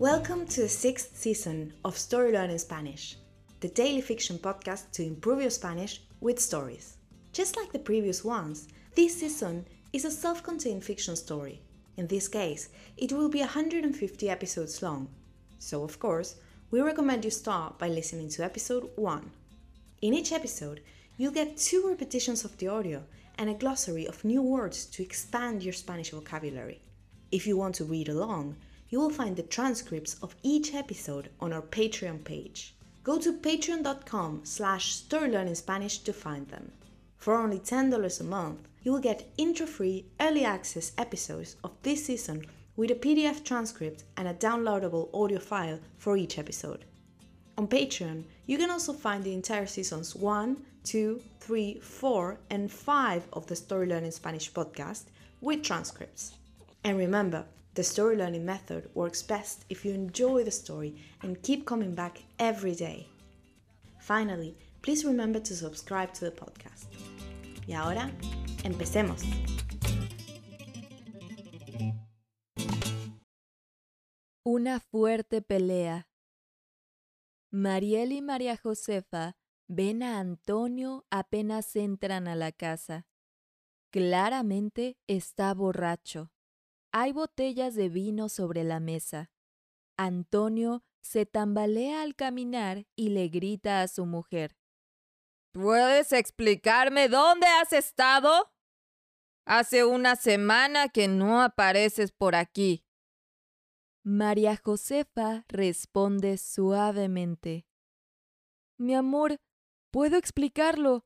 Welcome to the sixth season of Story Learning Spanish, the daily fiction podcast to improve your Spanish with stories. Just like the previous ones, this season is a self contained fiction story. In this case, it will be 150 episodes long. So, of course, we recommend you start by listening to episode 1. In each episode, you'll get two repetitions of the audio and a glossary of new words to expand your Spanish vocabulary. If you want to read along, you will find the transcripts of each episode on our Patreon page. Go to patreon.com slash storylearningspanish to find them. For only $10 a month, you will get intro-free early access episodes of this season with a PDF transcript and a downloadable audio file for each episode. On Patreon, you can also find the entire seasons 1, 2, 3, 4, and 5 of the Story Learning Spanish podcast with transcripts. And remember, the story learning method works best if you enjoy the story and keep coming back every day. Finally, please remember to subscribe to the podcast. Y ahora, empecemos. Una fuerte pelea. Mariel y María Josefa ven a Antonio apenas entran a la casa. Claramente está borracho. Hay botellas de vino sobre la mesa. Antonio se tambalea al caminar y le grita a su mujer. ¿Puedes explicarme dónde has estado? Hace una semana que no apareces por aquí. María Josefa responde suavemente. Mi amor, puedo explicarlo.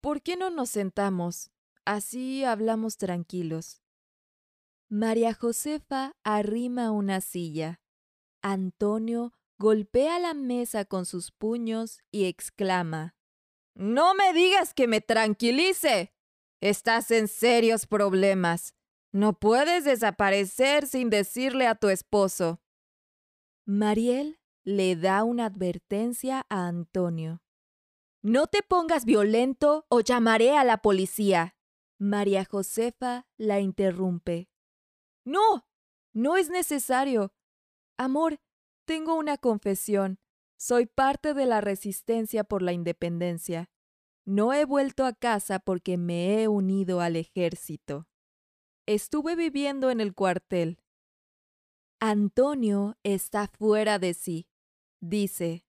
¿Por qué no nos sentamos? Así hablamos tranquilos. María Josefa arrima una silla. Antonio golpea la mesa con sus puños y exclama. No me digas que me tranquilice. Estás en serios problemas. No puedes desaparecer sin decirle a tu esposo. Mariel le da una advertencia a Antonio. No te pongas violento o llamaré a la policía. María Josefa la interrumpe. No, no es necesario. Amor, tengo una confesión. Soy parte de la resistencia por la independencia. No he vuelto a casa porque me he unido al ejército. Estuve viviendo en el cuartel. Antonio está fuera de sí. Dice,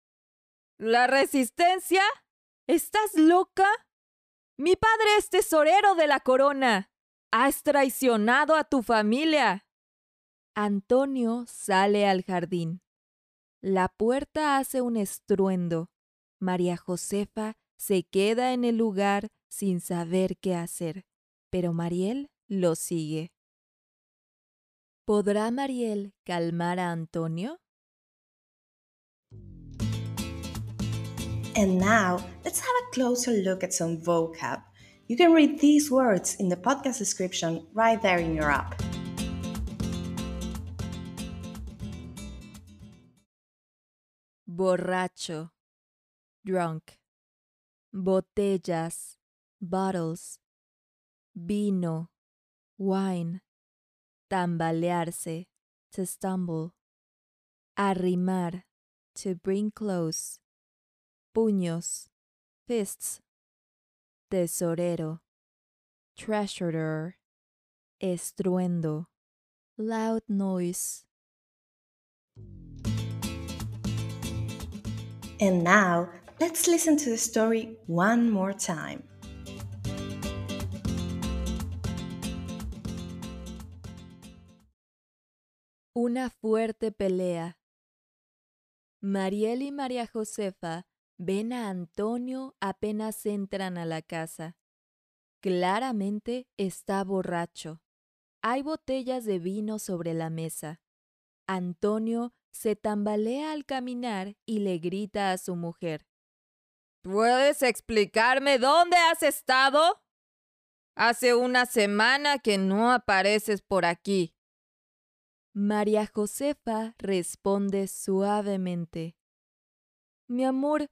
¿La resistencia? ¿Estás loca? Mi padre es tesorero de la corona. Has traicionado a tu familia. Antonio sale al jardín. La puerta hace un estruendo. María Josefa se queda en el lugar sin saber qué hacer, pero Mariel lo sigue. ¿Podrá Mariel calmar a Antonio? And now, let's have a closer look at some vocab. You can read these words in the podcast description right there in your app. Borracho, drunk. Botellas, bottles. Vino, wine. Tambalearse, to stumble. Arrimar, to bring close. Puños, fists tesorero, treasurer, estruendo, loud noise. And now, let's listen to the story one more time. Una fuerte pelea. Mariel y María Josefa ven a Antonio apenas entran a la casa. Claramente está borracho. Hay botellas de vino sobre la mesa. Antonio se tambalea al caminar y le grita a su mujer. ¿Puedes explicarme dónde has estado? Hace una semana que no apareces por aquí. María Josefa responde suavemente. Mi amor,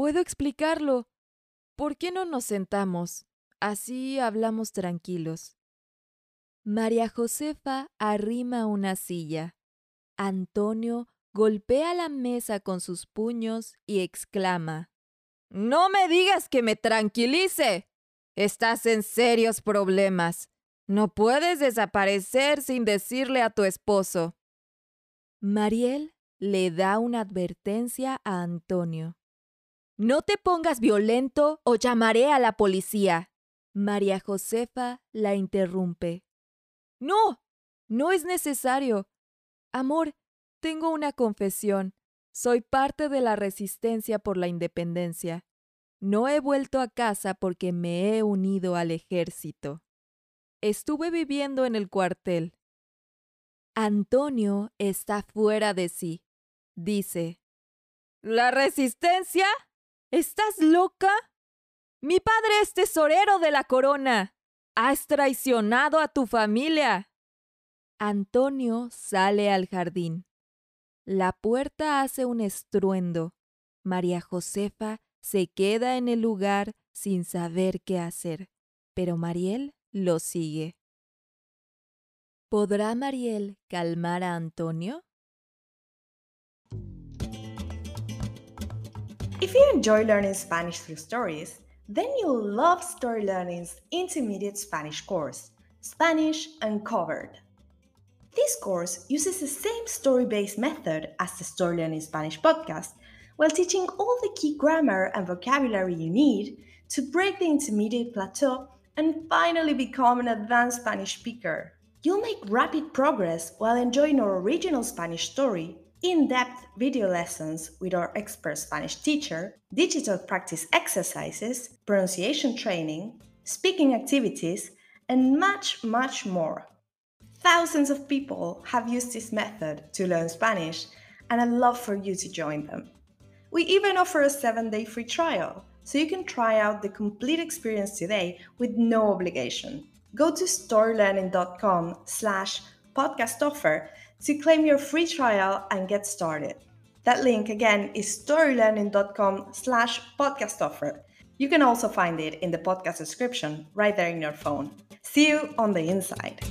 puedo explicarlo. ¿Por qué no nos sentamos? Así hablamos tranquilos. María Josefa arrima una silla. Antonio golpea la mesa con sus puños y exclama, No me digas que me tranquilice. Estás en serios problemas. No puedes desaparecer sin decirle a tu esposo. Mariel le da una advertencia a Antonio. No te pongas violento o llamaré a la policía. María Josefa la interrumpe. No, no es necesario. Amor, tengo una confesión. Soy parte de la resistencia por la independencia. No he vuelto a casa porque me he unido al ejército. Estuve viviendo en el cuartel. Antonio está fuera de sí. Dice, ¿La resistencia? ¿Estás loca? Mi padre es tesorero de la corona. Has traicionado a tu familia. Antonio sale al jardín. La puerta hace un estruendo. María Josefa se queda en el lugar sin saber qué hacer, pero Mariel lo sigue. ¿Podrá Mariel calmar a Antonio? If you enjoy learning Spanish through stories, then you'll love Story Learning's intermediate Spanish course, Spanish Uncovered. This course uses the same story based method as the Story Learning Spanish podcast while teaching all the key grammar and vocabulary you need to break the intermediate plateau and finally become an advanced Spanish speaker. You'll make rapid progress while enjoying our original Spanish story, in depth video lessons with our expert Spanish teacher, digital practice exercises, pronunciation training, speaking activities, and much, much more. Thousands of people have used this method to learn Spanish, and I'd love for you to join them. We even offer a seven day free trial, so you can try out the complete experience today with no obligation. Go to storylearning.com slash podcast offer to claim your free trial and get started. That link again is storylearning.com slash podcast offer. You can also find it in the podcast description right there in your phone. See you on the inside.